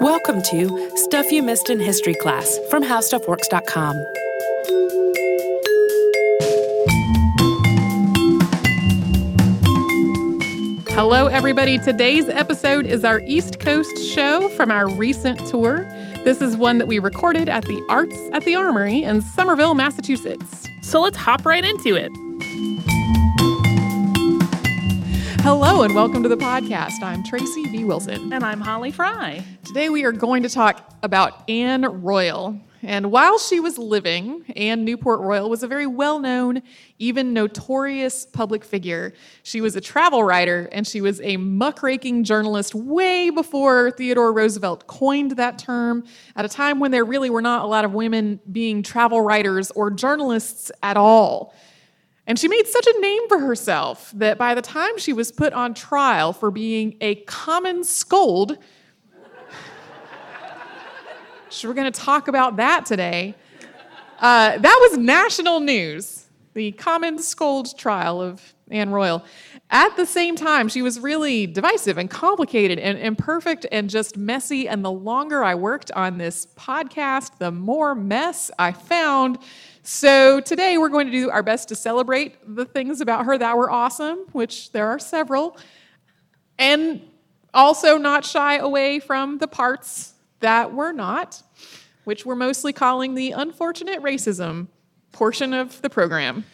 Welcome to Stuff You Missed in History Class from HowStuffWorks.com. Hello, everybody. Today's episode is our East Coast show from our recent tour. This is one that we recorded at the Arts at the Armory in Somerville, Massachusetts. So let's hop right into it. Hello, and welcome to the podcast. I'm Tracy V. Wilson. And I'm Holly Fry. Today, we are going to talk about Anne Royall. And while she was living, Anne Newport Royall was a very well known, even notorious public figure. She was a travel writer and she was a muckraking journalist way before Theodore Roosevelt coined that term, at a time when there really were not a lot of women being travel writers or journalists at all. And she made such a name for herself that by the time she was put on trial for being a common scold, so we're going to talk about that today. Uh, that was national news, the Common Scold trial of Anne Royall. At the same time, she was really divisive and complicated and imperfect and just messy. And the longer I worked on this podcast, the more mess I found. So today we're going to do our best to celebrate the things about her that were awesome, which there are several, and also not shy away from the parts that were not, which we're mostly calling the unfortunate racism portion of the program.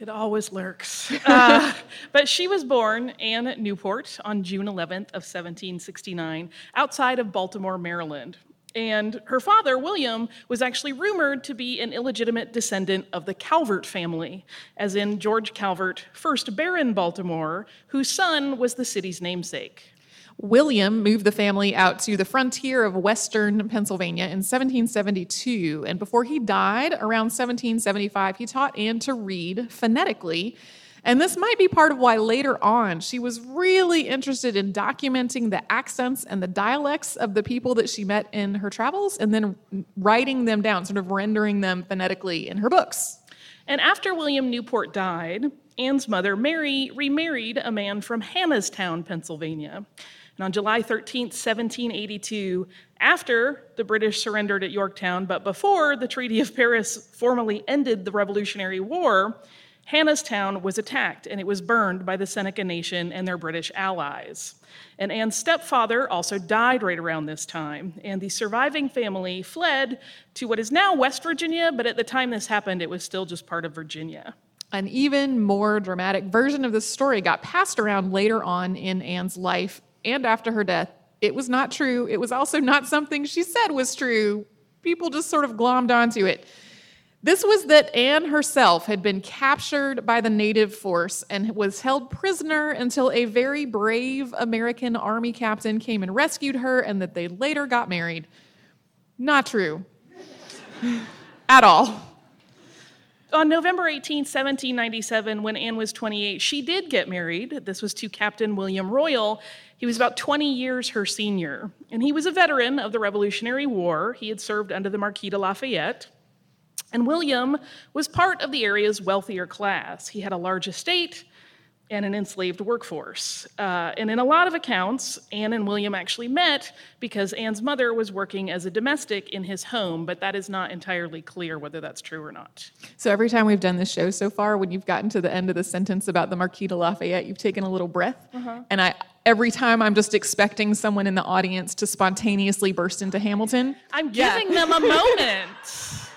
It always lurks. Uh, but she was born Anne Newport on June 11th of 1769 outside of Baltimore, Maryland. And her father, William, was actually rumored to be an illegitimate descendant of the Calvert family, as in George Calvert, first Baron Baltimore, whose son was the city's namesake. William moved the family out to the frontier of western Pennsylvania in 1772, and before he died around 1775, he taught Anne to read phonetically. And this might be part of why later on she was really interested in documenting the accents and the dialects of the people that she met in her travels and then writing them down, sort of rendering them phonetically in her books. And after William Newport died, Anne's mother, Mary, remarried a man from Hannastown, Pennsylvania. And on July 13, 1782, after the British surrendered at Yorktown, but before the Treaty of Paris formally ended the Revolutionary War, Hannastown was attacked and it was burned by the Seneca Nation and their British allies. And Anne's stepfather also died right around this time, and the surviving family fled to what is now West Virginia, but at the time this happened, it was still just part of Virginia. An even more dramatic version of this story got passed around later on in Anne's life and after her death. It was not true. It was also not something she said was true. People just sort of glommed onto it. This was that Anne herself had been captured by the native force and was held prisoner until a very brave American army captain came and rescued her, and that they later got married. Not true. At all. On November 18, 1797, when Anne was 28, she did get married. This was to Captain William Royall. He was about 20 years her senior, and he was a veteran of the Revolutionary War. He had served under the Marquis de Lafayette. And William was part of the area's wealthier class. He had a large estate and an enslaved workforce. Uh, and in a lot of accounts, Anne and William actually met because Anne's mother was working as a domestic in his home, but that is not entirely clear whether that's true or not. So every time we've done this show so far, when you've gotten to the end of the sentence about the Marquis de Lafayette, you've taken a little breath. Uh-huh. And I every time I'm just expecting someone in the audience to spontaneously burst into Hamilton. I'm giving yeah. them a moment.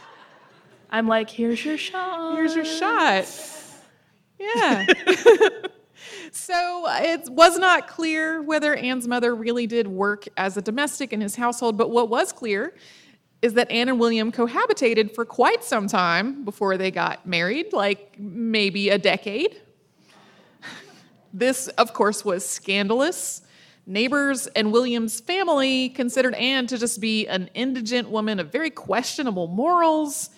I'm like, here's your shot. Here's your shot. Yeah. so uh, it was not clear whether Anne's mother really did work as a domestic in his household, but what was clear is that Anne and William cohabitated for quite some time before they got married, like maybe a decade. This, of course, was scandalous. Neighbors and William's family considered Anne to just be an indigent woman of very questionable morals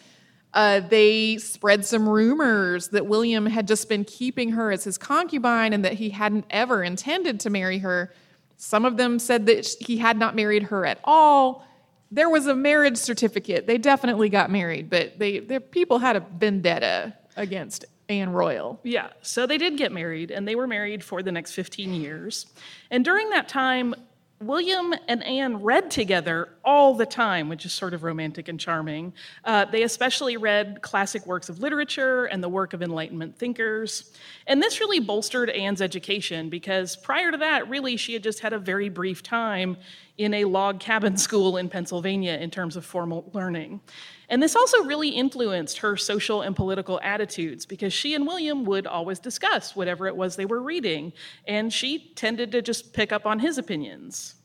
uh, they spread some rumors that William had just been keeping her as his concubine and that he hadn't ever intended to marry her. Some of them said that he had not married her at all. There was a marriage certificate. They definitely got married, but they, the people had a vendetta against Anne Royall. Yeah, so they did get married, and they were married for the next 15 years. And during that time, William and Anne read together all the time, which is sort of romantic and charming. Uh, they especially read classic works of literature and the work of Enlightenment thinkers. And this really bolstered Anne's education because prior to that, really, she had just had a very brief time in a log cabin school in Pennsylvania in terms of formal learning. And this also really influenced her social and political attitudes because she and William would always discuss whatever it was they were reading, and she tended to just pick up on his opinions.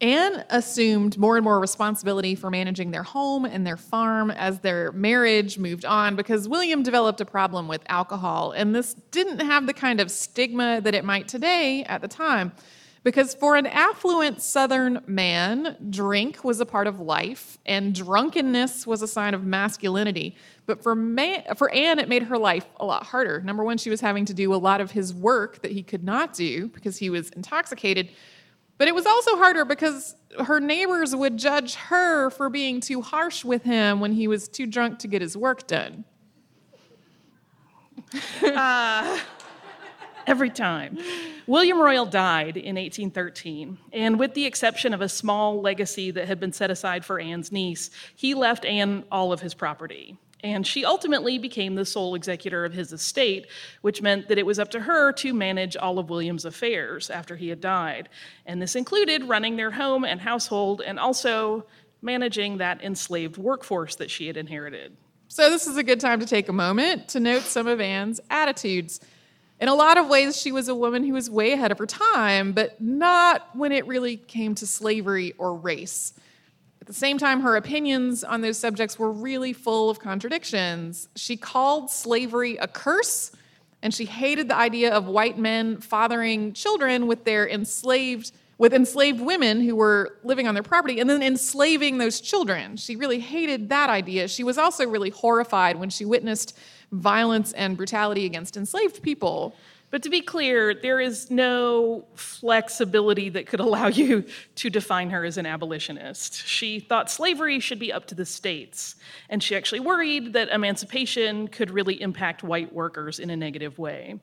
Anne assumed more and more responsibility for managing their home and their farm as their marriage moved on because William developed a problem with alcohol, and this didn't have the kind of stigma that it might today at the time. Because for an affluent Southern man, drink was a part of life, and drunkenness was a sign of masculinity. But for, man, for Anne, it made her life a lot harder. Number one, she was having to do a lot of his work that he could not do because he was intoxicated. But it was also harder because her neighbors would judge her for being too harsh with him when he was too drunk to get his work done. uh, every time. William Royall died in 1813, and with the exception of a small legacy that had been set aside for Anne's niece, he left Anne all of his property. And she ultimately became the sole executor of his estate, which meant that it was up to her to manage all of William's affairs after he had died. And this included running their home and household and also managing that enslaved workforce that she had inherited. So, this is a good time to take a moment to note some of Anne's attitudes. In a lot of ways, she was a woman who was way ahead of her time, but not when it really came to slavery or race. At the same time, her opinions on those subjects were really full of contradictions. She called slavery a curse, and she hated the idea of white men fathering children with their enslaved with enslaved women who were living on their property and then enslaving those children. She really hated that idea. She was also really horrified when she witnessed violence and brutality against enslaved people. But to be clear, there is no flexibility that could allow you to define her as an abolitionist. She thought slavery should be up to the states, and she actually worried that emancipation could really impact white workers in a negative way.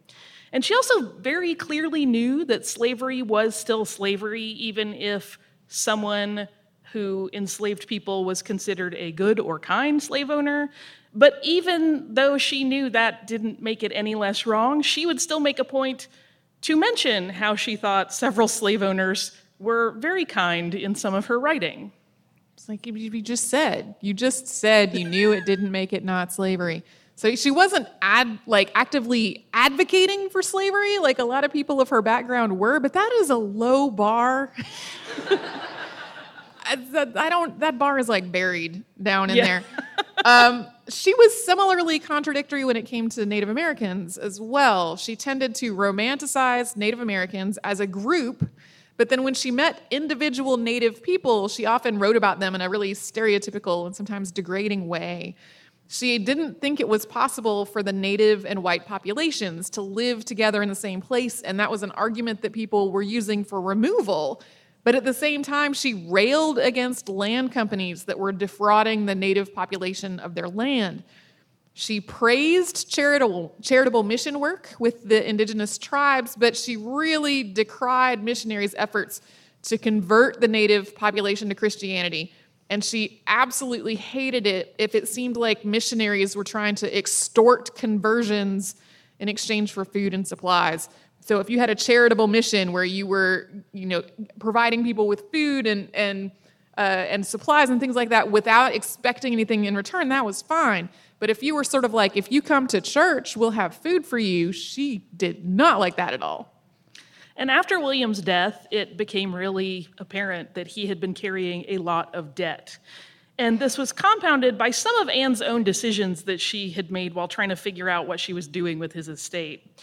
And she also very clearly knew that slavery was still slavery, even if someone who enslaved people was considered a good or kind slave owner. But even though she knew that didn't make it any less wrong, she would still make a point to mention how she thought several slave owners were very kind in some of her writing. It's like you just said. You just said you knew it didn't make it not slavery. So she wasn't ad, like actively advocating for slavery like a lot of people of her background were, but that is a low bar. I don't. That bar is like buried down in yeah. there. Um, she was similarly contradictory when it came to Native Americans as well. She tended to romanticize Native Americans as a group, but then when she met individual Native people, she often wrote about them in a really stereotypical and sometimes degrading way. She didn't think it was possible for the Native and white populations to live together in the same place, and that was an argument that people were using for removal but at the same time, she railed against land companies that were defrauding the native population of their land. She praised charitable, charitable mission work with the indigenous tribes, but she really decried missionaries' efforts to convert the native population to Christianity. And she absolutely hated it if it seemed like missionaries were trying to extort conversions in exchange for food and supplies. So if you had a charitable mission where you were, you know, providing people with food and and uh, and supplies and things like that without expecting anything in return, that was fine. But if you were sort of like, if you come to church, we'll have food for you, she did not like that at all. And after William's death, it became really apparent that he had been carrying a lot of debt. And this was compounded by some of Anne's own decisions that she had made while trying to figure out what she was doing with his estate.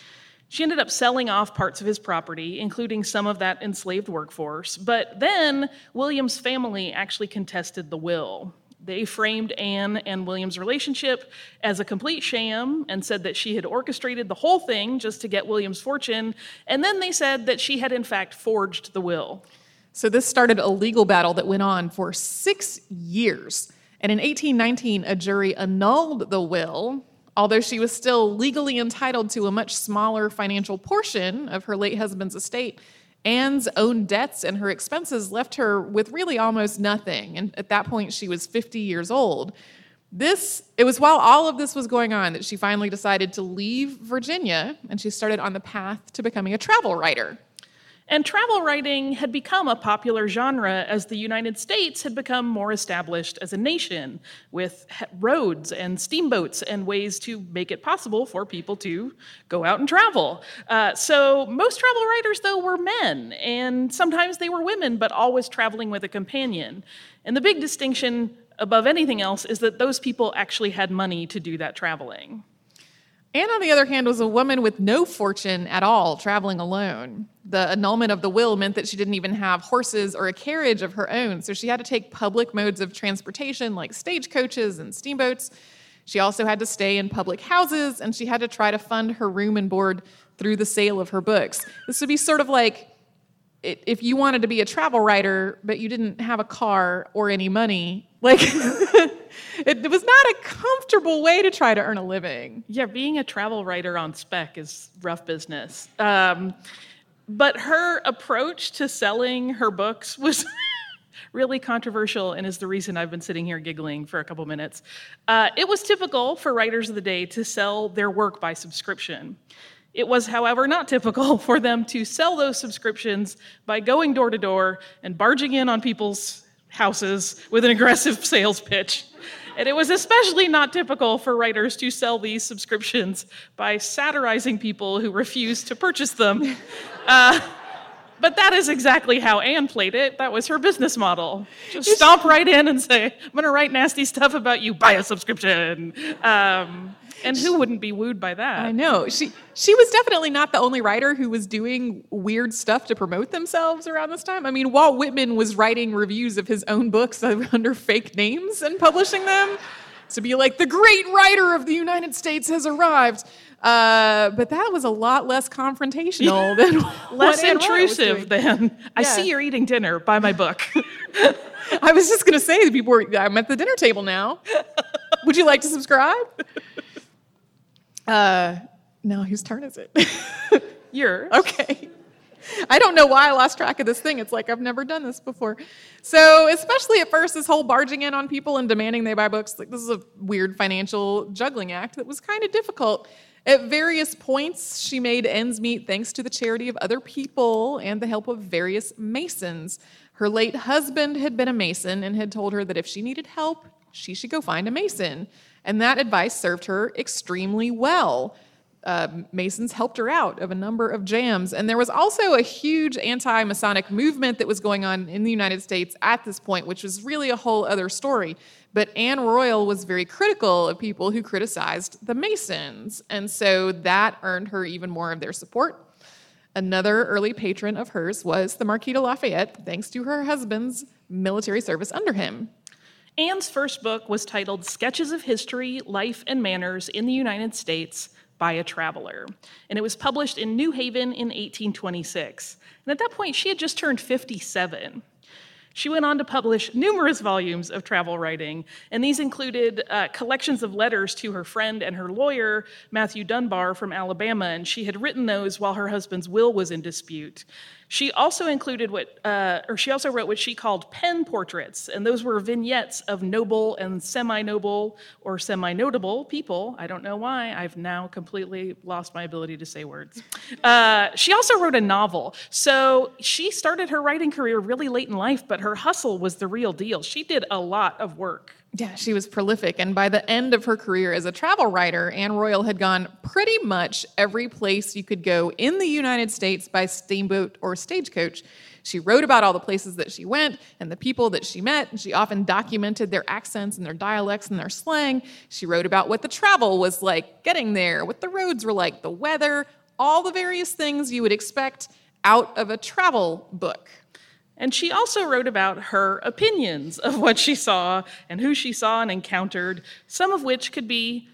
She ended up selling off parts of his property, including some of that enslaved workforce. But then William's family actually contested the will. They framed Anne and William's relationship as a complete sham and said that she had orchestrated the whole thing just to get William's fortune. And then they said that she had, in fact, forged the will. So this started a legal battle that went on for six years. And in 1819, a jury annulled the will Although she was still legally entitled to a much smaller financial portion of her late husband's estate, Anne's own debts and her expenses left her with really almost nothing. And at that point, she was 50 years old. This, it was while all of this was going on that she finally decided to leave Virginia and she started on the path to becoming a travel writer. And travel writing had become a popular genre as the United States had become more established as a nation, with roads and steamboats and ways to make it possible for people to go out and travel. Uh, so most travel writers, though, were men, and sometimes they were women, but always traveling with a companion. And the big distinction above anything else is that those people actually had money to do that traveling. Anne, on the other hand, was a woman with no fortune at all, traveling alone. The annulment of the will meant that she didn't even have horses or a carriage of her own, so she had to take public modes of transportation like stagecoaches and steamboats. She also had to stay in public houses, and she had to try to fund her room and board through the sale of her books. This would be sort of like if you wanted to be a travel writer, but you didn't have a car or any money, like it, was not a comfortable way to try to earn a living. Yeah, being a travel writer on spec is rough business. Um, but her approach to selling her books was really controversial and is the reason I've been sitting here giggling for a couple minutes. Uh, it was typical for writers of the day to sell their work by subscription. It was, however, not typical for them to sell those subscriptions by going door to door and barging in on people's houses with an aggressive sales pitch. And it was especially not typical for writers to sell these subscriptions by satirizing people who refused to purchase them. Uh, but that is exactly how Anne played it. That was her business model. Just stomp right in and say, I'm going to write nasty stuff about you, buy a subscription. Um, and who wouldn't be wooed by that? I know. She she was definitely not the only writer who was doing weird stuff to promote themselves around this time. I mean, Walt Whitman was writing reviews of his own books under fake names and publishing them to be like the great writer of the United States has arrived. Uh, but that was a lot less confrontational than less intrusive than I see you're eating dinner. Buy my book. I was just gonna say that people were. I'm at the dinner table now. Would you like to subscribe? Uh, now, whose turn is it? Yours. Okay. I don't know why I lost track of this thing. It's like I've never done this before. So, especially at first, this whole barging in on people and demanding they buy books, like this is a weird financial juggling act that was kind of difficult. At various points, she made ends meet thanks to the charity of other people and the help of various masons. Her late husband had been a mason and had told her that if she needed help, she should go find a mason. And that advice served her extremely well. Uh, Masons helped her out of a number of jams. And there was also a huge anti Masonic movement that was going on in the United States at this point, which was really a whole other story. But Anne Royall was very critical of people who criticized the Masons. And so that earned her even more of their support. Another early patron of hers was the Marquis de Lafayette, thanks to her husband's military service under him. Anne's first book was titled Sketches of History, Life, and Manners in the United States by a Traveler. And it was published in New Haven in 1826. And at that point, she had just turned 57. She went on to publish numerous volumes of travel writing, and these included uh, collections of letters to her friend and her lawyer, Matthew Dunbar from Alabama, and she had written those while her husband's will was in dispute. She also included what, uh, or she also wrote what she called pen portraits, and those were vignettes of noble and semi noble or semi notable people. I don't know why, I've now completely lost my ability to say words. Uh, she also wrote a novel. So she started her writing career really late in life, but her hustle was the real deal. She did a lot of work. Yeah, she was prolific. And by the end of her career as a travel writer, Anne Royall had gone pretty much every place you could go in the United States by steamboat or stagecoach. She wrote about all the places that she went and the people that she met, she often documented their accents and their dialects and their slang. She wrote about what the travel was like getting there, what the roads were like, the weather, all the various things you would expect out of a travel book. And she also wrote about her opinions of what she saw and who she saw and encountered, some of which could be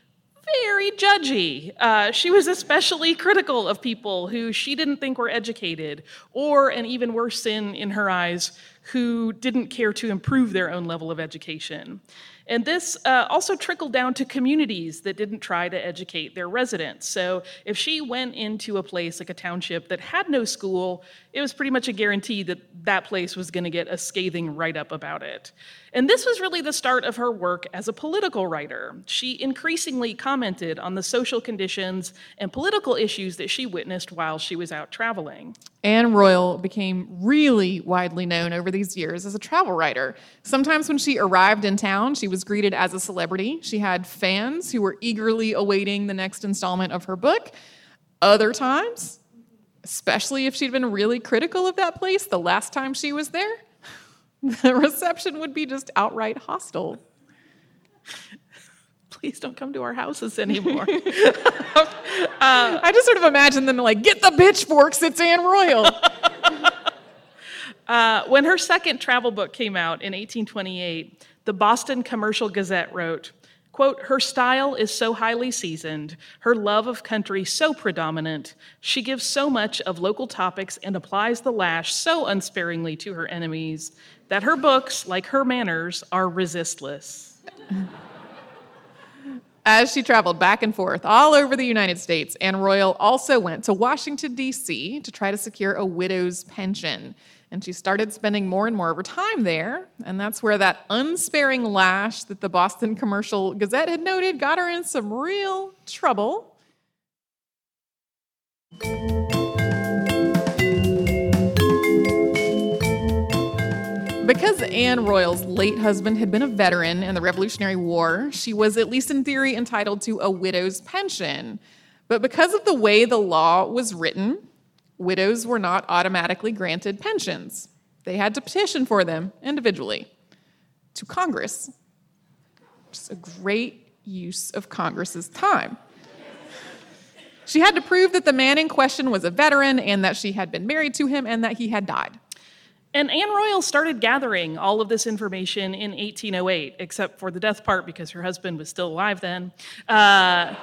very judgy. Uh, she was especially critical of people who she didn't think were educated, or, an even worse sin in her eyes, who didn't care to improve their own level of education. And this uh, also trickled down to communities that didn't try to educate their residents. So if she went into a place like a township that had no school, it was pretty much a guarantee that that place was going to get a scathing write up about it. And this was really the start of her work as a political writer. She increasingly commented on the social conditions and political issues that she witnessed while she was out traveling. Anne Royall became really widely known over these years as a travel writer. Sometimes when she arrived in town, she was greeted as a celebrity. She had fans who were eagerly awaiting the next installment of her book. Other times, especially if she'd been really critical of that place the last time she was there, the reception would be just outright hostile. Please don't come to our houses anymore. I just sort of imagine them like, get the pitchforks, it's Anne Royall. uh, when her second travel book came out in 1828, the Boston Commercial Gazette wrote, quote, her style is so highly seasoned, her love of country so predominant, she gives so much of local topics and applies the lash so unsparingly to her enemies that her books, like her manners, are resistless. As she traveled back and forth all over the United States, Anne Royall also went to Washington, D.C. to try to secure a widow's pension. And she started spending more and more of her time there. And that's where that unsparing lash that the Boston Commercial Gazette had noted got her in some real trouble. Because Anne Royall's late husband had been a veteran in the Revolutionary War, she was, at least in theory, entitled to a widow's pension. But because of the way the law was written, widows were not automatically granted pensions. They had to petition for them individually to Congress. Just a great use of Congress's time. She had to prove that the man in question was a veteran and that she had been married to him and that he had died. And Anne Royall started gathering all of this information in 1808, except for the death part because her husband was still alive then. Uh,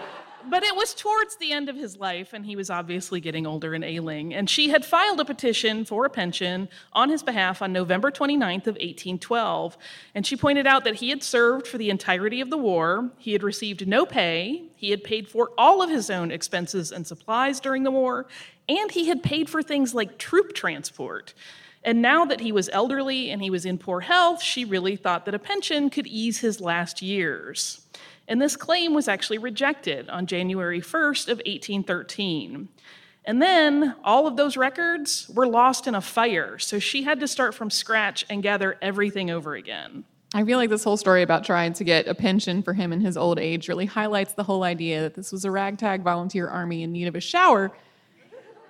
but it was towards the end of his life, and he was obviously getting older and ailing. And she had filed a petition for a pension on his behalf on November 29th of 1812. And she pointed out that he had served for the entirety of the war, he had received no pay, he had paid for all of his own expenses and supplies during the war, and he had paid for things like troop transport. And now that he was elderly and he was in poor health, she really thought that a pension could ease his last years. And this claim was actually rejected on January 1st of 1813. And then all of those records were lost in a fire, so she had to start from scratch and gather everything over again. I feel like this whole story about trying to get a pension for him in his old age really highlights the whole idea that this was a ragtag volunteer army in need of a shower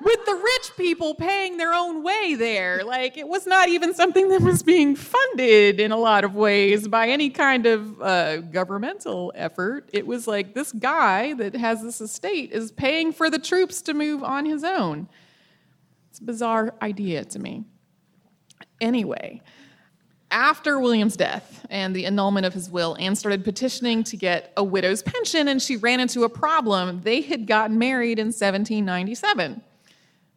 with the rich people paying their own way there. Like it was not even something that was being funded in a lot of ways by any kind of uh, governmental effort. It was like this guy that has this estate is paying for the troops to move on his own. It's a bizarre idea to me. Anyway, after William's death and the annulment of his will, Anne started petitioning to get a widow's pension, and she ran into a problem. They had gotten married in 1797.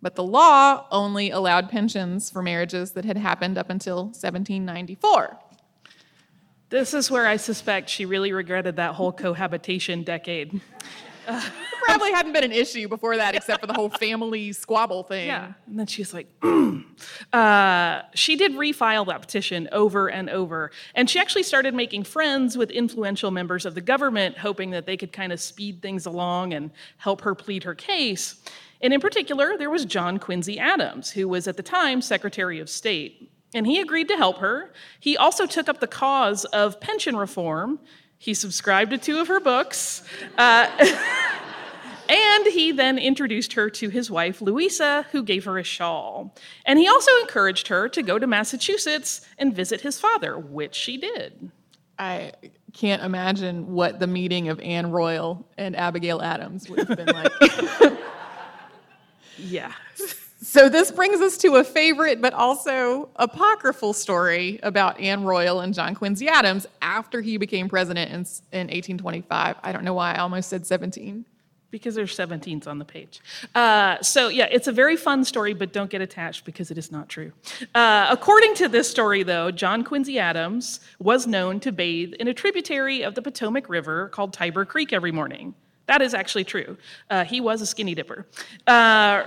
But the law only allowed pensions for marriages that had happened up until 1794. This is where I suspect she really regretted that whole cohabitation decade. Probably hadn't been an issue before that, except for the whole family squabble thing. Yeah. And then she's like, mm. uh, she did refile that petition over and over. And she actually started making friends with influential members of the government, hoping that they could kind of speed things along and help her plead her case. And in particular, there was John Quincy Adams, who was at the time Secretary of State. And he agreed to help her. He also took up the cause of pension reform. He subscribed to two of her books. Uh, and he then introduced her to his wife, Louisa, who gave her a shawl. And he also encouraged her to go to Massachusetts and visit his father, which she did. I can't imagine what the meeting of Anne Royall and Abigail Adams would have been like. yeah. So, this brings us to a favorite but also apocryphal story about Anne Royall and John Quincy Adams after he became president in, in 1825. I don't know why I almost said 17. because there's 17s on the page. Uh, so, yeah, it's a very fun story, but don't get attached because it is not true. Uh, according to this story, though, John Quincy Adams was known to bathe in a tributary of the Potomac River called Tiber Creek every morning. That is actually true. Uh, he was a skinny dipper. Uh,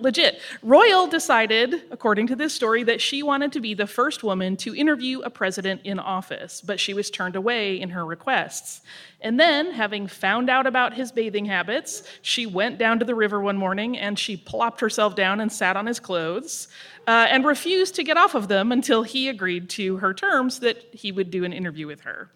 legit. Royall decided, according to this story, that she wanted to be the first woman to interview a president in office, but she was turned away in her requests. And then, having found out about his bathing habits, she went down to the river one morning and she plopped herself down and sat on his clothes uh, and refused to get off of them until he agreed to her terms that he would do an interview with her.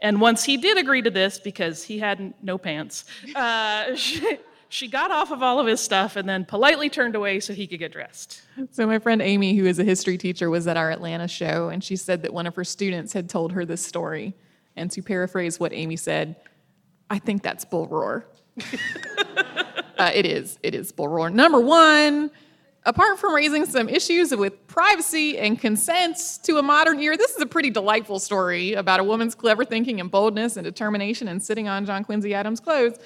And once he did agree to this, because he had no pants, uh, she, she got off of all of his stuff and then politely turned away so he could get dressed. So, my friend Amy, who is a history teacher, was at our Atlanta show, and she said that one of her students had told her this story. And to paraphrase what Amy said, I think that's bull roar. uh, it is. It is bull roar. Number one, apart from raising some issues with privacy and consent to a modern ear, this is a pretty delightful story about a woman's clever thinking and boldness and determination and sitting on John Quincy Adams' clothes.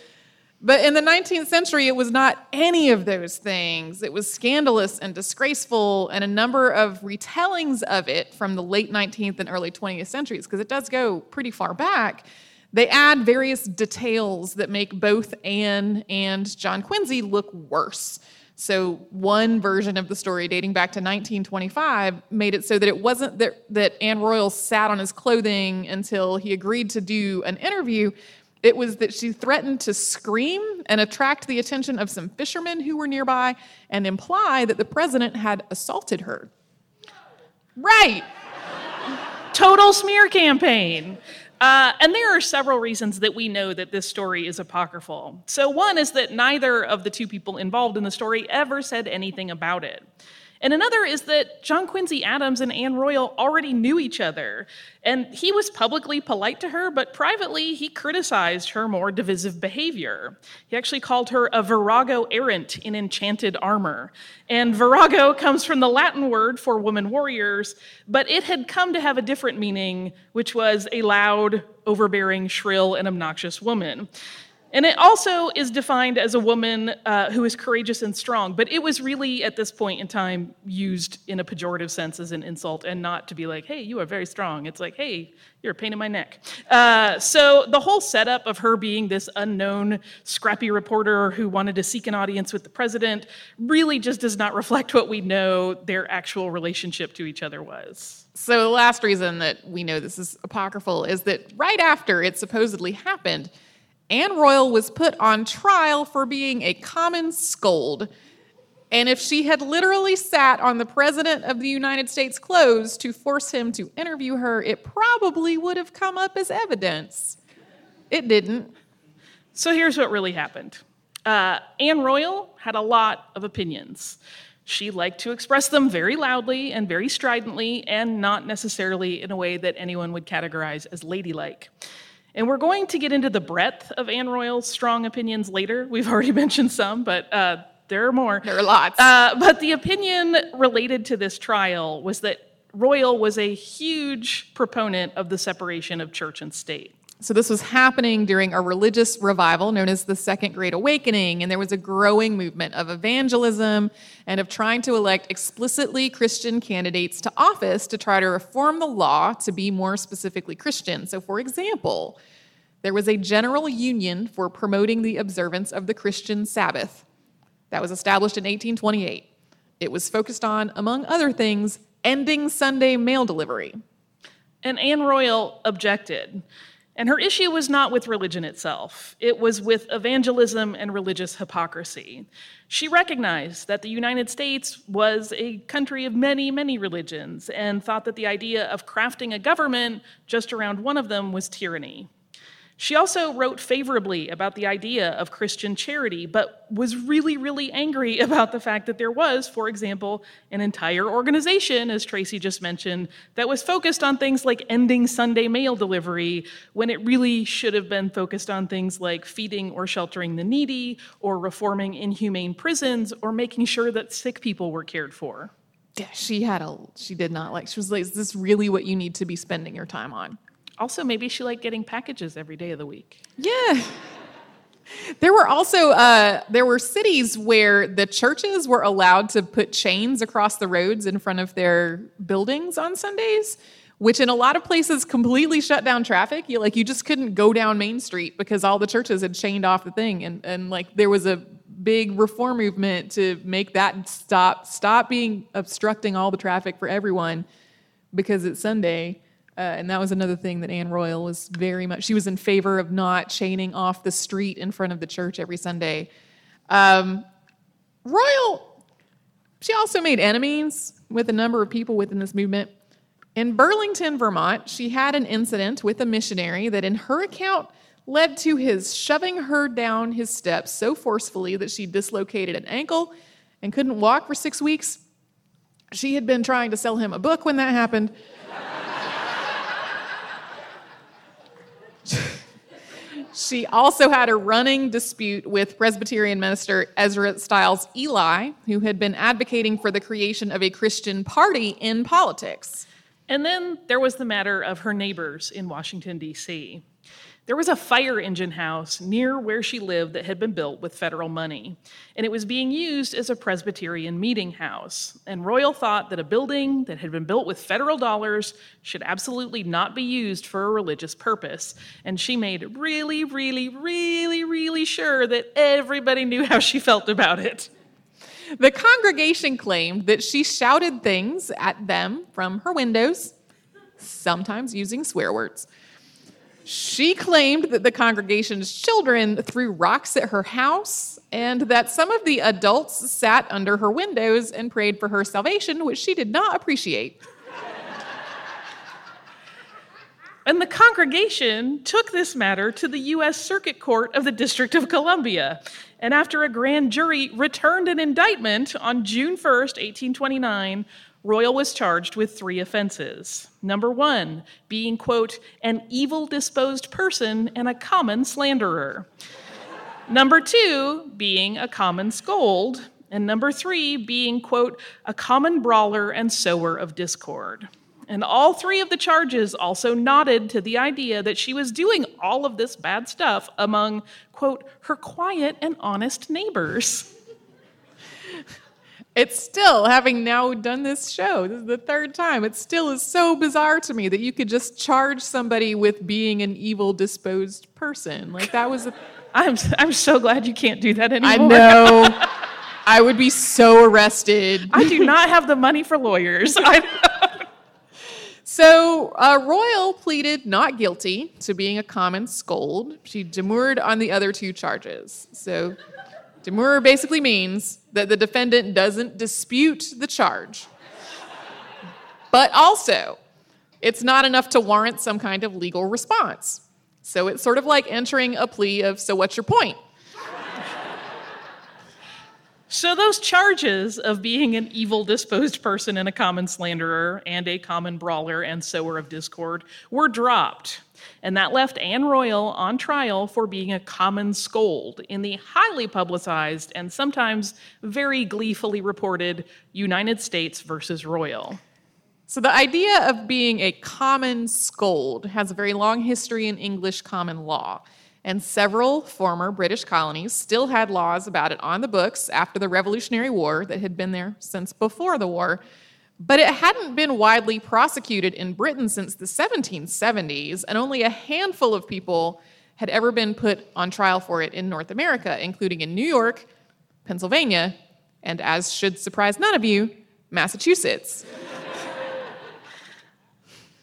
But in the 19th century, it was not any of those things. It was scandalous and disgraceful, and a number of retellings of it from the late 19th and early 20th centuries, because it does go pretty far back. They add various details that make both Anne and John Quincy look worse. So, one version of the story dating back to 1925 made it so that it wasn't that, that Anne Royall sat on his clothing until he agreed to do an interview, it was that she threatened to scream and attract the attention of some fishermen who were nearby and imply that the president had assaulted her. Right. Total smear campaign. Uh, and there are several reasons that we know that this story is apocryphal. So, one is that neither of the two people involved in the story ever said anything about it. And another is that John Quincy Adams and Anne Royall already knew each other. And he was publicly polite to her, but privately he criticized her more divisive behavior. He actually called her a virago errant in enchanted armor. And virago comes from the Latin word for woman warriors, but it had come to have a different meaning, which was a loud, overbearing, shrill, and obnoxious woman. And it also is defined as a woman uh, who is courageous and strong, but it was really at this point in time used in a pejorative sense as an insult and not to be like, hey, you are very strong. It's like, hey, you're a pain in my neck. Uh, so the whole setup of her being this unknown, scrappy reporter who wanted to seek an audience with the president really just does not reflect what we know their actual relationship to each other was. So the last reason that we know this is apocryphal is that right after it supposedly happened, Anne Royall was put on trial for being a common scold. And if she had literally sat on the President of the United States' clothes to force him to interview her, it probably would have come up as evidence. It didn't. So here's what really happened uh, Anne Royall had a lot of opinions. She liked to express them very loudly and very stridently, and not necessarily in a way that anyone would categorize as ladylike. And we're going to get into the breadth of Anne Royall's strong opinions later. We've already mentioned some, but uh, there are more. There are lots. Uh, but the opinion related to this trial was that Royall was a huge proponent of the separation of church and state. So, this was happening during a religious revival known as the Second Great Awakening, and there was a growing movement of evangelism and of trying to elect explicitly Christian candidates to office to try to reform the law to be more specifically Christian. So, for example, there was a general union for promoting the observance of the Christian Sabbath that was established in 1828. It was focused on, among other things, ending Sunday mail delivery. And Anne Royall objected. And her issue was not with religion itself, it was with evangelism and religious hypocrisy. She recognized that the United States was a country of many, many religions and thought that the idea of crafting a government just around one of them was tyranny. She also wrote favorably about the idea of Christian charity, but was really, really angry about the fact that there was, for example, an entire organization, as Tracy just mentioned, that was focused on things like ending Sunday mail delivery when it really should have been focused on things like feeding or sheltering the needy, or reforming inhumane prisons, or making sure that sick people were cared for. Yeah, she had a, she did not like, she was like, is this really what you need to be spending your time on? Also, maybe she liked getting packages every day of the week. Yeah. There were also uh, there were cities where the churches were allowed to put chains across the roads in front of their buildings on Sundays, which in a lot of places completely shut down traffic. You like you just couldn't go down Main Street because all the churches had chained off the thing, and and like there was a big reform movement to make that stop stop being obstructing all the traffic for everyone because it's Sunday. Uh, and that was another thing that Anne Royall was very much, she was in favor of not chaining off the street in front of the church every Sunday. Um, Royall, she also made enemies with a number of people within this movement. In Burlington, Vermont, she had an incident with a missionary that, in her account, led to his shoving her down his steps so forcefully that she dislocated an ankle and couldn't walk for six weeks. She had been trying to sell him a book when that happened. She also had a running dispute with Presbyterian minister Ezra Stiles Ely, who had been advocating for the creation of a Christian party in politics. And then there was the matter of her neighbors in Washington, D.C. There was a fire engine house near where she lived that had been built with federal money, and it was being used as a Presbyterian meeting house. And Royall thought that a building that had been built with federal dollars should absolutely not be used for a religious purpose. And she made really, really, really, really sure that everybody knew how she felt about it. The congregation claimed that she shouted things at them from her windows, sometimes using swear words. She claimed that the congregation's children threw rocks at her house and that some of the adults sat under her windows and prayed for her salvation, which she did not appreciate. And the congregation took this matter to the U.S. Circuit Court of the District of Columbia. And after a grand jury returned an indictment on June 1st, 1829, Royall was charged with three offenses. Number one, being, quote, an evil disposed person and a common slanderer. number two, being a common scold. And number three, being, quote, a common brawler and sower of discord. And all three of the charges also nodded to the idea that she was doing all of this bad stuff among, quote, her quiet and honest neighbors. It's still, having now done this show, this is the third time, it still is so bizarre to me that you could just charge somebody with being an evil disposed person. Like that was a. I'm, I'm so glad you can't do that anymore. I know. I would be so arrested. I do not have the money for lawyers. so uh, Royall pleaded not guilty to being a common scold. She demurred on the other two charges. So demur basically means that the defendant doesn't dispute the charge. but also, it's not enough to warrant some kind of legal response. So it's sort of like entering a plea of, so what's your point? So, those charges of being an evil disposed person and a common slanderer and a common brawler and sower of discord were dropped. And that left Anne Royall on trial for being a common scold in the highly publicized and sometimes very gleefully reported United States versus Royall. So, the idea of being a common scold has a very long history in English common law and several former British colonies still had laws about it on the books after the Revolutionary War that had been there since before the war. But it hadn't been widely prosecuted in Britain since the 1770s, and only a handful of people had ever been put on trial for it in North America, including in New York, Pennsylvania, and as should surprise none of you, Massachusetts.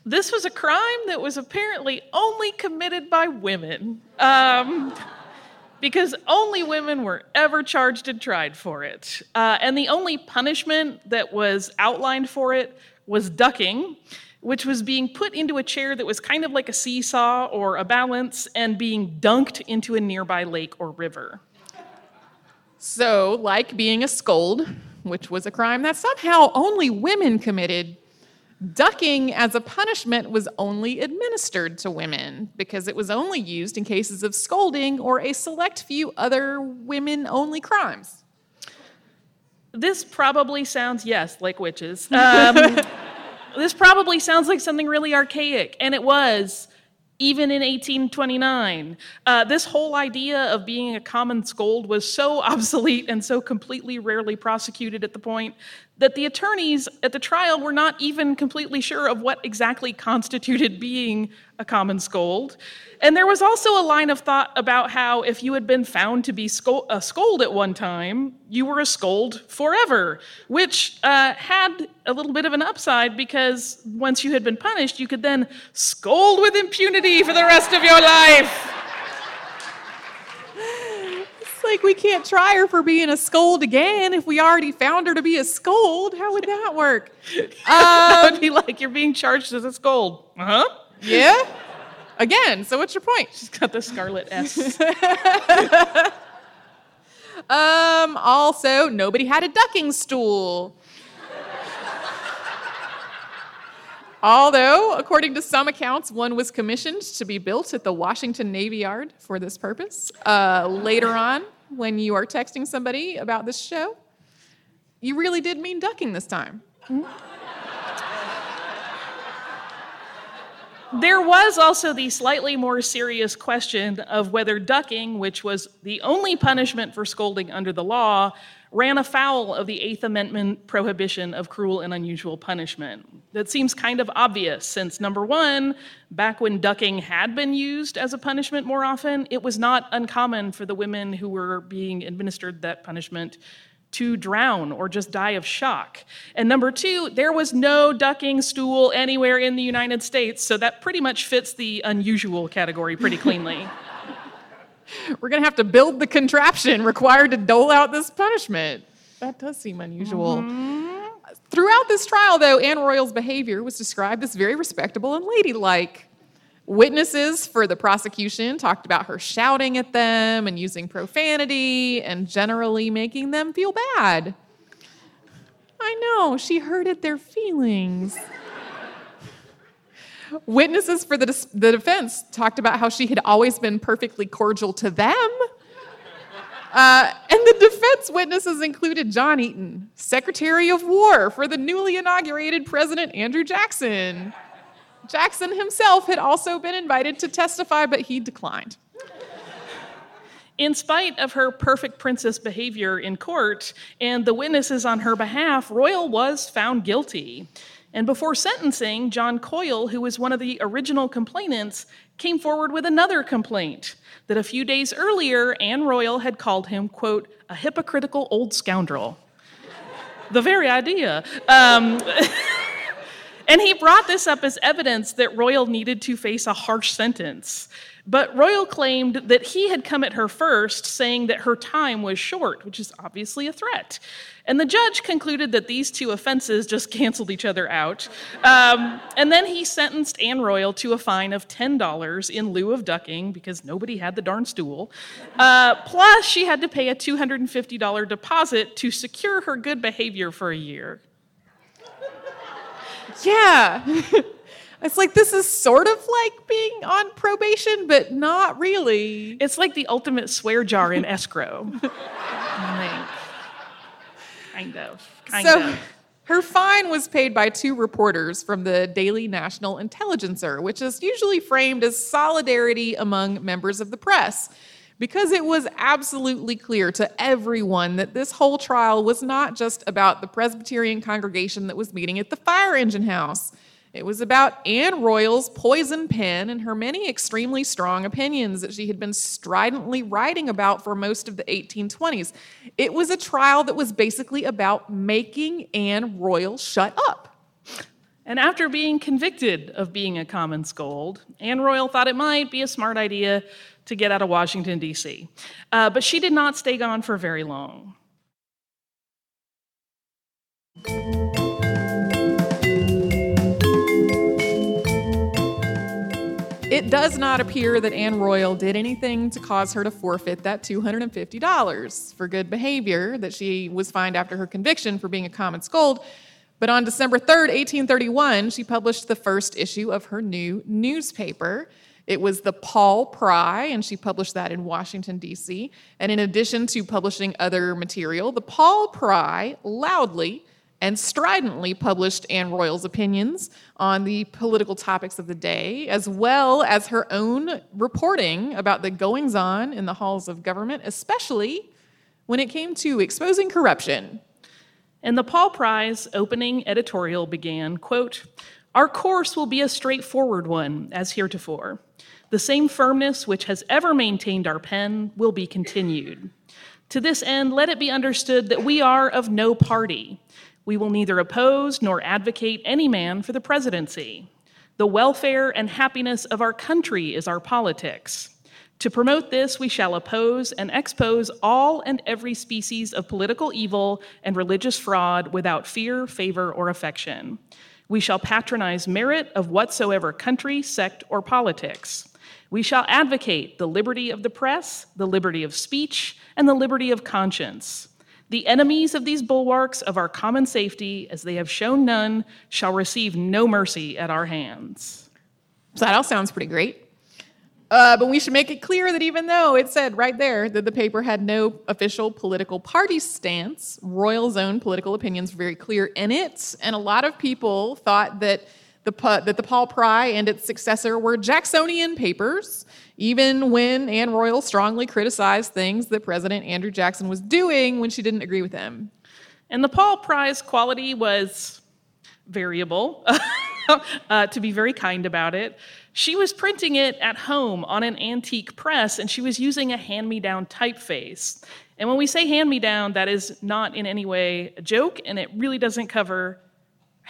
This was a crime that was apparently only committed by women. Um, because only women were ever charged and tried for it. Uh, and the only punishment that was outlined for it was ducking, which was being put into a chair that was kind of like a seesaw or a balance and being dunked into a nearby lake or river. So, like being a scold, which was a crime that somehow only women committed, Ducking as a punishment was only administered to women because it was only used in cases of scolding or a select few other women only crimes. This probably sounds, yes, like witches. Um, this probably sounds like something really archaic, and it was. even in 1829. Uh, this whole idea of being a common scold was so obsolete and so completely rarely prosecuted at the point that the attorneys at the trial were not even completely sure of what exactly constituted being a common scold. And there was also a line of thought about how if you had been found to be a scold at one time, you were a scold forever, which uh, had a little bit of an upside because once you had been punished, you could then scold with impunity for the rest of your life. It's like we can't try her for being a scold again if we already found her to be a scold. How would that work? that would be like you're being charged as a scold. Uh huh. Yeah? Again, so what's your point? She's got the scarlet S. um, also, nobody had a ducking stool. Although, according to some accounts, one was commissioned to be built at the Washington Navy Yard for this purpose. Uh, later on, when you are texting somebody about this show, you really did mean ducking this time. There was also the slightly more serious question of whether ducking, which was the only punishment for scolding under the law, ran afoul of the Eighth Amendment prohibition of cruel and unusual punishment. That seems kind of obvious, since number one, back when ducking had been used as a punishment more often, it was not uncommon for the women who were being administered that punishment to drown or just die of shock. And number two, there was no ducking stool anywhere in the United States, so that pretty much fits the unusual category pretty cleanly. We're going to have to build the contraption required to dole out this punishment. That does seem unusual. Mm-hmm. Throughout this trial, though, Anne Royall's behavior was described as very respectable and ladylike. Witnesses for the prosecution talked about her shouting at them and using profanity and generally making them feel bad. I know, she hurted their feelings. Witnesses for the, the defense talked about how she had always been perfectly cordial to them. Uh, and the defense witnesses included John Eaton, Secretary of War for the newly inaugurated President Andrew Jackson. Jackson himself had also been invited to testify, but he declined. In spite of her perfect princess behavior in court and the witnesses on her behalf, Royall was found guilty. And before sentencing, John Coyle, who was one of the original complainants, came forward with another complaint that a few days earlier, Anne Royall had called him, quote, a hypocritical old scoundrel. the very idea. Um, And he brought this up as evidence that Royall needed to face a harsh sentence. But Royall claimed that he had come at her first, saying that her time was short, which is obviously a threat. And the judge concluded that these two offenses just canceled each other out. Um, and then he sentenced Anne Royall to a fine of $10 in lieu of ducking because nobody had the darn stool. Uh, plus, she had to pay a $250 deposit to secure her good behavior for a year. Yeah. it's like this is sort of like being on probation, but not really. It's like the ultimate swear jar in escrow. like, kind of. Kind so, of. Her fine was paid by two reporters from the Daily National Intelligencer, which is usually framed as solidarity among members of the press because it was absolutely clear to everyone that this whole trial was not just about the Presbyterian congregation that was meeting at the fire engine house. It was about Anne Royall's poison pen and her many extremely strong opinions that she had been stridently writing about for most of the 1820s. It was a trial that was basically about making Anne Royall shut up. And after being convicted of being a common scold, Anne Royall thought it might be a smart idea to get out of Washington, D.C. Uh, but she did not stay gone for very long. It does not appear that Anne Royall did anything to cause her to forfeit that $250 for good behavior that she was fined after her conviction for being a common scold. But on December 3rd, 1831, she published the first issue of her new newspaper. It was the Paul Pry, and she published that in Washington, D.C. And in addition to publishing other material, the Paul Pry loudly and stridently published Anne Royall's opinions on the political topics of the day, as well as her own reporting about the goings on in the halls of government, especially when it came to exposing corruption. And the Paul Pry's opening editorial began, quote, Our course will be a straightforward one, as heretofore. The same firmness which has ever maintained our pen will be continued. To this end, let it be understood that we are of no party. We will neither oppose nor advocate any man for the presidency. The welfare and happiness of our country is our politics. To promote this, we shall oppose and expose all and every species of political evil and religious fraud without fear, favor, or affection. We shall patronize merit of whatsoever country, sect, or politics. We shall advocate the liberty of the press, the liberty of speech, and the liberty of conscience. The enemies of these bulwarks of our common safety, as they have shown none, shall receive no mercy at our hands. So that all sounds pretty great. Uh, but we should make it clear that even though it said right there that the paper had no official political party stance, Royall's own political opinions were very clear in it. And a lot of people thought that the, that the Paul Pry and its successor were Jacksonian papers, even when Anne Royall strongly criticized things that President Andrew Jackson was doing when she didn't agree with him. And the Paul Pry's quality was variable, uh, to be very kind about it. She was printing it at home on an antique press, and she was using a hand me down typeface. And when we say hand me down, that is not in any way a joke, and it really doesn't cover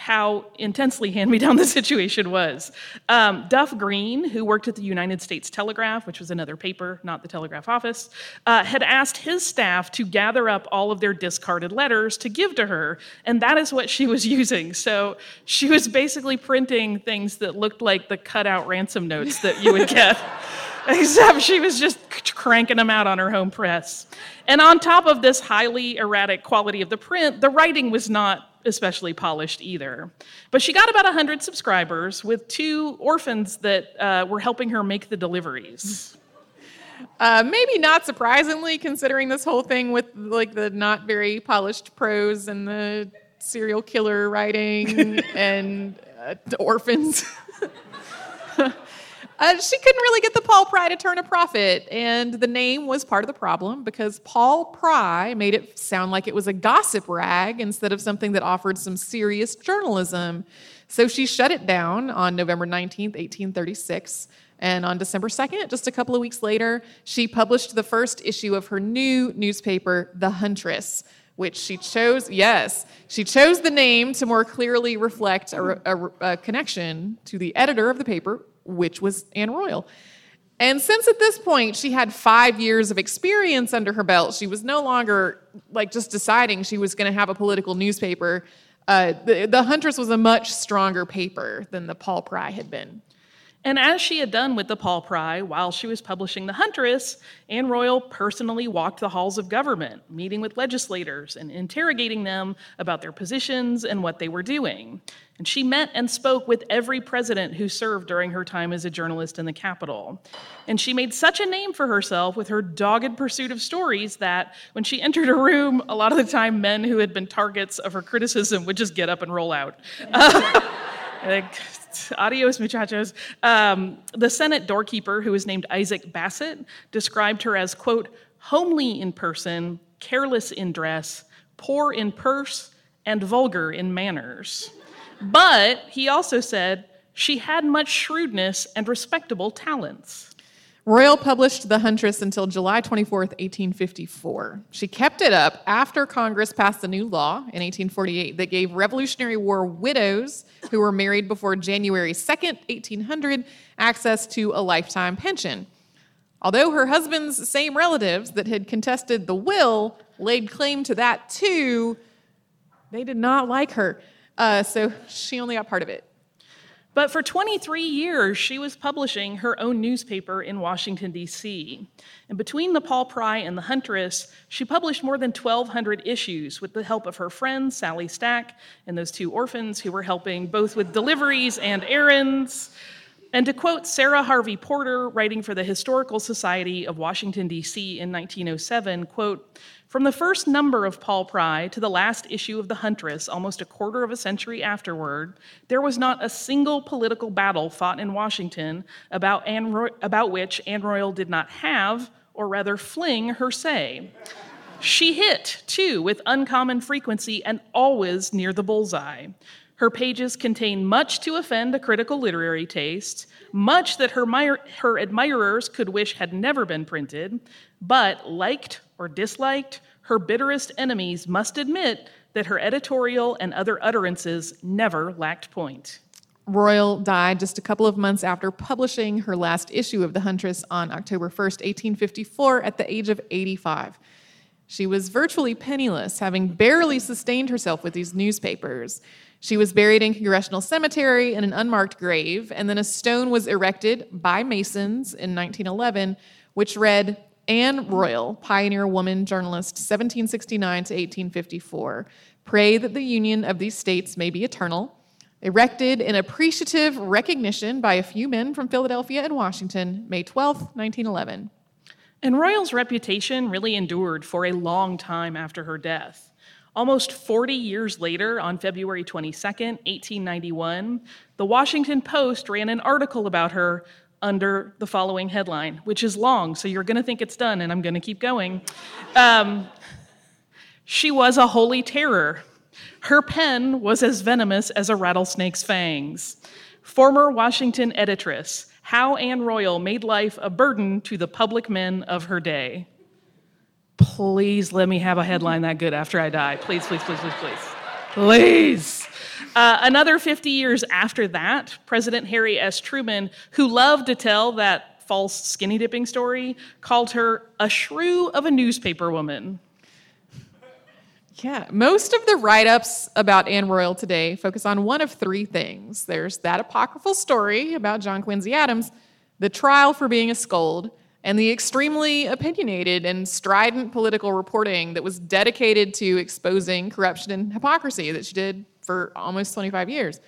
how intensely hand me down the situation was. Um, Duff Green, who worked at the United States Telegraph, which was another paper, not the Telegraph Office, uh, had asked his staff to gather up all of their discarded letters to give to her, and that is what she was using. So she was basically printing things that looked like the cutout ransom notes that you would get. Except she was just cranking them out on her home press. And on top of this highly erratic quality of the print, the writing was not especially polished either. But she got about 100 subscribers with two orphans that uh, were helping her make the deliveries. Uh, maybe not surprisingly, considering this whole thing with like the not very polished prose and the serial killer writing and uh, orphans. Uh, she couldn't really get the Paul Pry to turn a profit, and the name was part of the problem because Paul Pry made it sound like it was a gossip rag instead of something that offered some serious journalism. So she shut it down on November 19th, 1836. And on December 2nd, just a couple of weeks later, she published the first issue of her new newspaper, The Huntress, which she chose, yes, she chose the name to more clearly reflect a, a, a connection to the editor of the paper, which was Anne Royall. And since at this point she had five years of experience under her belt, she was no longer like just deciding she was going to have a political newspaper. Uh, the, the Huntress was a much stronger paper than the Paul Pry had been. And as she had done with the Paul Pry while she was publishing The Huntress, Anne Royall personally walked the halls of government, meeting with legislators and interrogating them about their positions and what they were doing. And she met and spoke with every president who served during her time as a journalist in the Capitol. And she made such a name for herself with her dogged pursuit of stories that when she entered a room, a lot of the time men who had been targets of her criticism would just get up and roll out. like, adios, muchachos. Um, the Senate doorkeeper, who was named Isaac Bassett, described her as, quote, homely in person, careless in dress, poor in purse, and vulgar in manners. But he also said she had much shrewdness and respectable talents. Royall published The Huntress until July 24, 1854. She kept it up after Congress passed a new law in 1848 that gave Revolutionary War widows who were married before January 2, 1800, access to a lifetime pension. Although her husband's same relatives that had contested the will laid claim to that too, they did not like her. Uh, so she only got part of it. But for 23 years, she was publishing her own newspaper in Washington, D.C. And between the Paul Pry and the Huntress, she published more than 1,200 issues with the help of her friend, Sally Stack, and those two orphans who were helping both with deliveries and errands. And to quote Sarah Harvey Porter, writing for the Historical Society of Washington, D.C. in 1907, quote, from the first number of Paul Pry to the last issue of The Huntress, almost a quarter of a century afterward, there was not a single political battle fought in Washington about, Anne Roy- about which Anne Royall did not have, or rather fling, her say. She hit, too, with uncommon frequency and always near the bullseye. Her pages contain much to offend a critical literary taste, much that her, her admirers could wish had never been printed, but liked or disliked, her bitterest enemies must admit that her editorial and other utterances never lacked point. Royall died just a couple of months after publishing her last issue of The Huntress on October 1st, 1854, at the age of 85. She was virtually penniless, having barely sustained herself with these newspapers. She was buried in Congressional Cemetery in an unmarked grave, and then a stone was erected by Masons in 1911, which read, Anne Royall, pioneer woman journalist, 1769 to 1854. Pray that the union of these states may be eternal. Erected in appreciative recognition by a few men from Philadelphia and Washington, May 12, 1911. And Royall's reputation really endured for a long time after her death. Almost 40 years later, on February 22, 1891, the Washington Post ran an article about her under the following headline, which is long, so you're going to think it's done, and I'm going to keep going. Um, she was a holy terror. Her pen was as venomous as a rattlesnake's fangs. Former Washington editress, how Anne Royall Made Life a Burden to the Public Men of Her Day. Please let me have a headline that good after I die. Please, please, please, please, please. Please. Uh, another 50 years after that, President Harry S. Truman, who loved to tell that false skinny dipping story, called her a shrew of a newspaper woman. Yeah, most of the write ups about Anne Royall today focus on one of three things there's that apocryphal story about John Quincy Adams, the trial for being a scold, and the extremely opinionated and strident political reporting that was dedicated to exposing corruption and hypocrisy that she did for almost 25 years.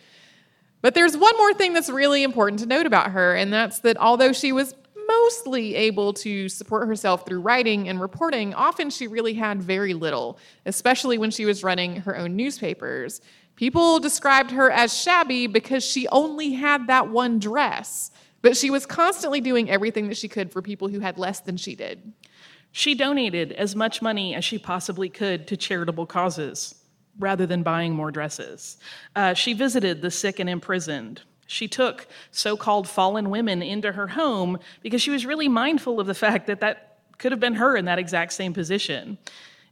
But there's one more thing that's really important to note about her, and that's that although she was mostly able to support herself through writing and reporting, often she really had very little, especially when she was running her own newspapers. People described her as shabby because she only had that one dress, but she was constantly doing everything that she could for people who had less than she did. She donated as much money as she possibly could to charitable causes rather than buying more dresses. Uh, she visited the sick and imprisoned. She took so called fallen women into her home because she was really mindful of the fact that that could have been her in that exact same position.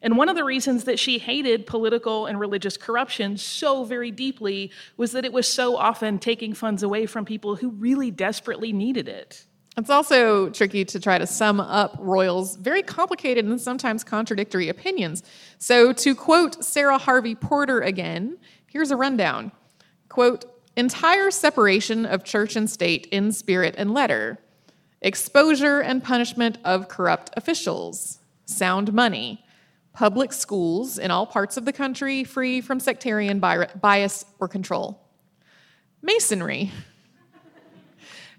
And one of the reasons that she hated political and religious corruption so very deeply was that it was so often taking funds away from people who really desperately needed it. It's also tricky to try to sum up Royall's very complicated and sometimes contradictory opinions. So, to quote Sarah Harvey Porter again, here's a rundown. Quote, entire separation of church and state in spirit and letter, exposure and punishment of corrupt officials, sound money, public schools in all parts of the country free from sectarian bias or control, masonry,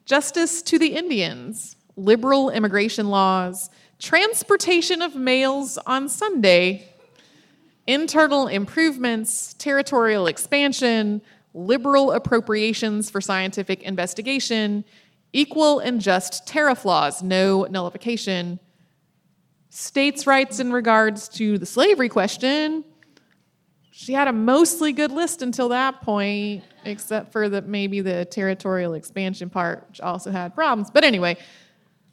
justice to the Indians, liberal immigration laws, transportation of mails on Sunday, internal improvements, territorial expansion, liberal appropriations for scientific investigation, equal and just tariff laws, no nullification, states' rights in regards to the slavery question. She had a mostly good list until that point, except for maybe the territorial expansion part, which also had problems. But anyway,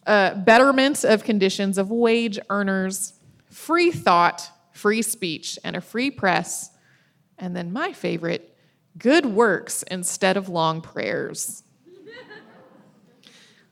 uh, betterment of conditions of wage earners, free thought, free speech, and a free press. And then my favorite, good works instead of long prayers.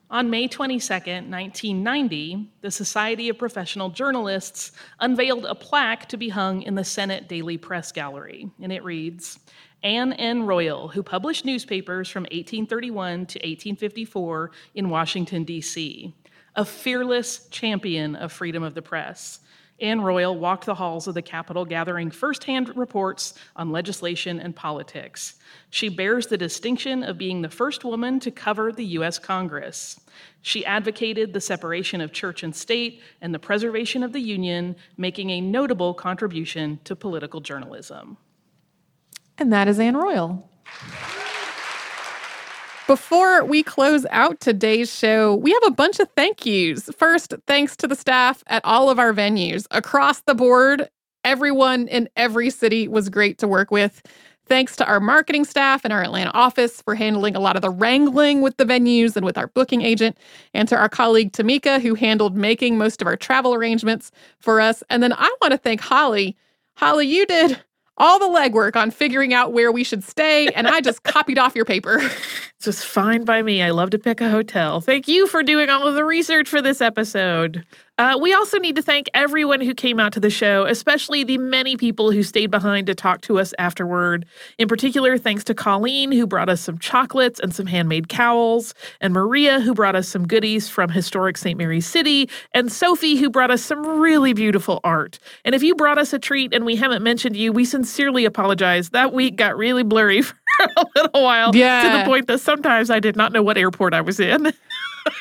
On May 22, 1990, the Society of Professional Journalists unveiled a plaque to be hung in the Senate Daily Press Gallery, and it reads Anne N. Royall, who published newspapers from 1831 to 1854 in Washington, D.C., a fearless champion of freedom of the press. Anne Royall walked the halls of the Capitol gathering firsthand reports on legislation and politics. She bears the distinction of being the first woman to cover the U.S. Congress. She advocated the separation of church and state and the preservation of the Union, making a notable contribution to political journalism. And that is Anne Royall. Before we close out today's show, we have a bunch of thank yous. First, thanks to the staff at all of our venues across the board. Everyone in every city was great to work with. Thanks to our marketing staff and our Atlanta office for handling a lot of the wrangling with the venues and with our booking agent, and to our colleague Tamika, who handled making most of our travel arrangements for us. And then I want to thank Holly. Holly, you did all the legwork on figuring out where we should stay, and I just copied off your paper. It's just fine by me. I love to pick a hotel. Thank you for doing all of the research for this episode. Uh, we also need to thank everyone who came out to the show, especially the many people who stayed behind to talk to us afterward. In particular, thanks to Colleen, who brought us some chocolates and some handmade cowls, and Maria, who brought us some goodies from historic St. Mary's City, and Sophie, who brought us some really beautiful art. And if you brought us a treat and we haven't mentioned you, we sincerely apologize. That week got really blurry for a little while Yeah. to the point that sometimes I did not know what airport I was in.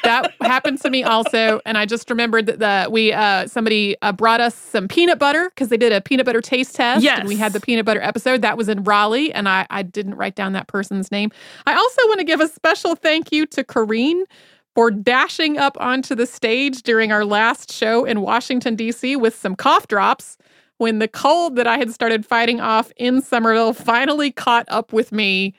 that happened to me also and i just remembered that the, we uh, somebody uh, brought us some peanut butter because they did a peanut butter taste test and we had the peanut butter episode. That was in raleigh and I, I didn't write down that person's name. I also want to give a special thank you to Kareen for dashing up onto the stage during our last show in washington d.c with some cough drops when the cold that i had started fighting off in somerville finally caught up with me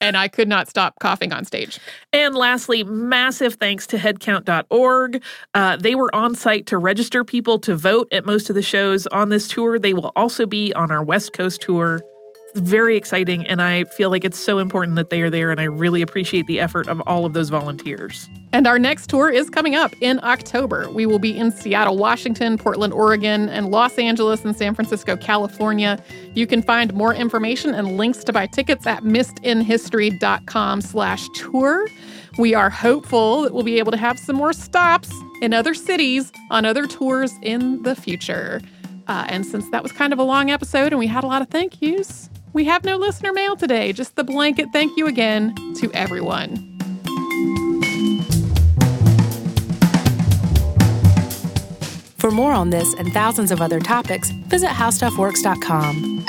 and i could not stop coughing on stage And lastly, massive thanks to headcount.org. Uh, they were on site to register people to vote at most of the shows on this tour. They will also be on our West Coast tour. Very exciting, and I feel like it's so important that they are there, and I really appreciate the effort of all of those volunteers. And our next tour is coming up in October. We will be in Seattle, Washington, Portland, Oregon, and Los Angeles and San Francisco, California. You can find more information and links to buy tickets at missedinhistory.com slash tour. We are hopeful that we'll be able to have some more stops in other cities on other tours in the future. Uh, and since that was kind of a long episode and we had a lot of thank yous, we have no listener mail today, just the blanket thank you again to everyone. For more on this and thousands of other topics, visit howstuffworks.com.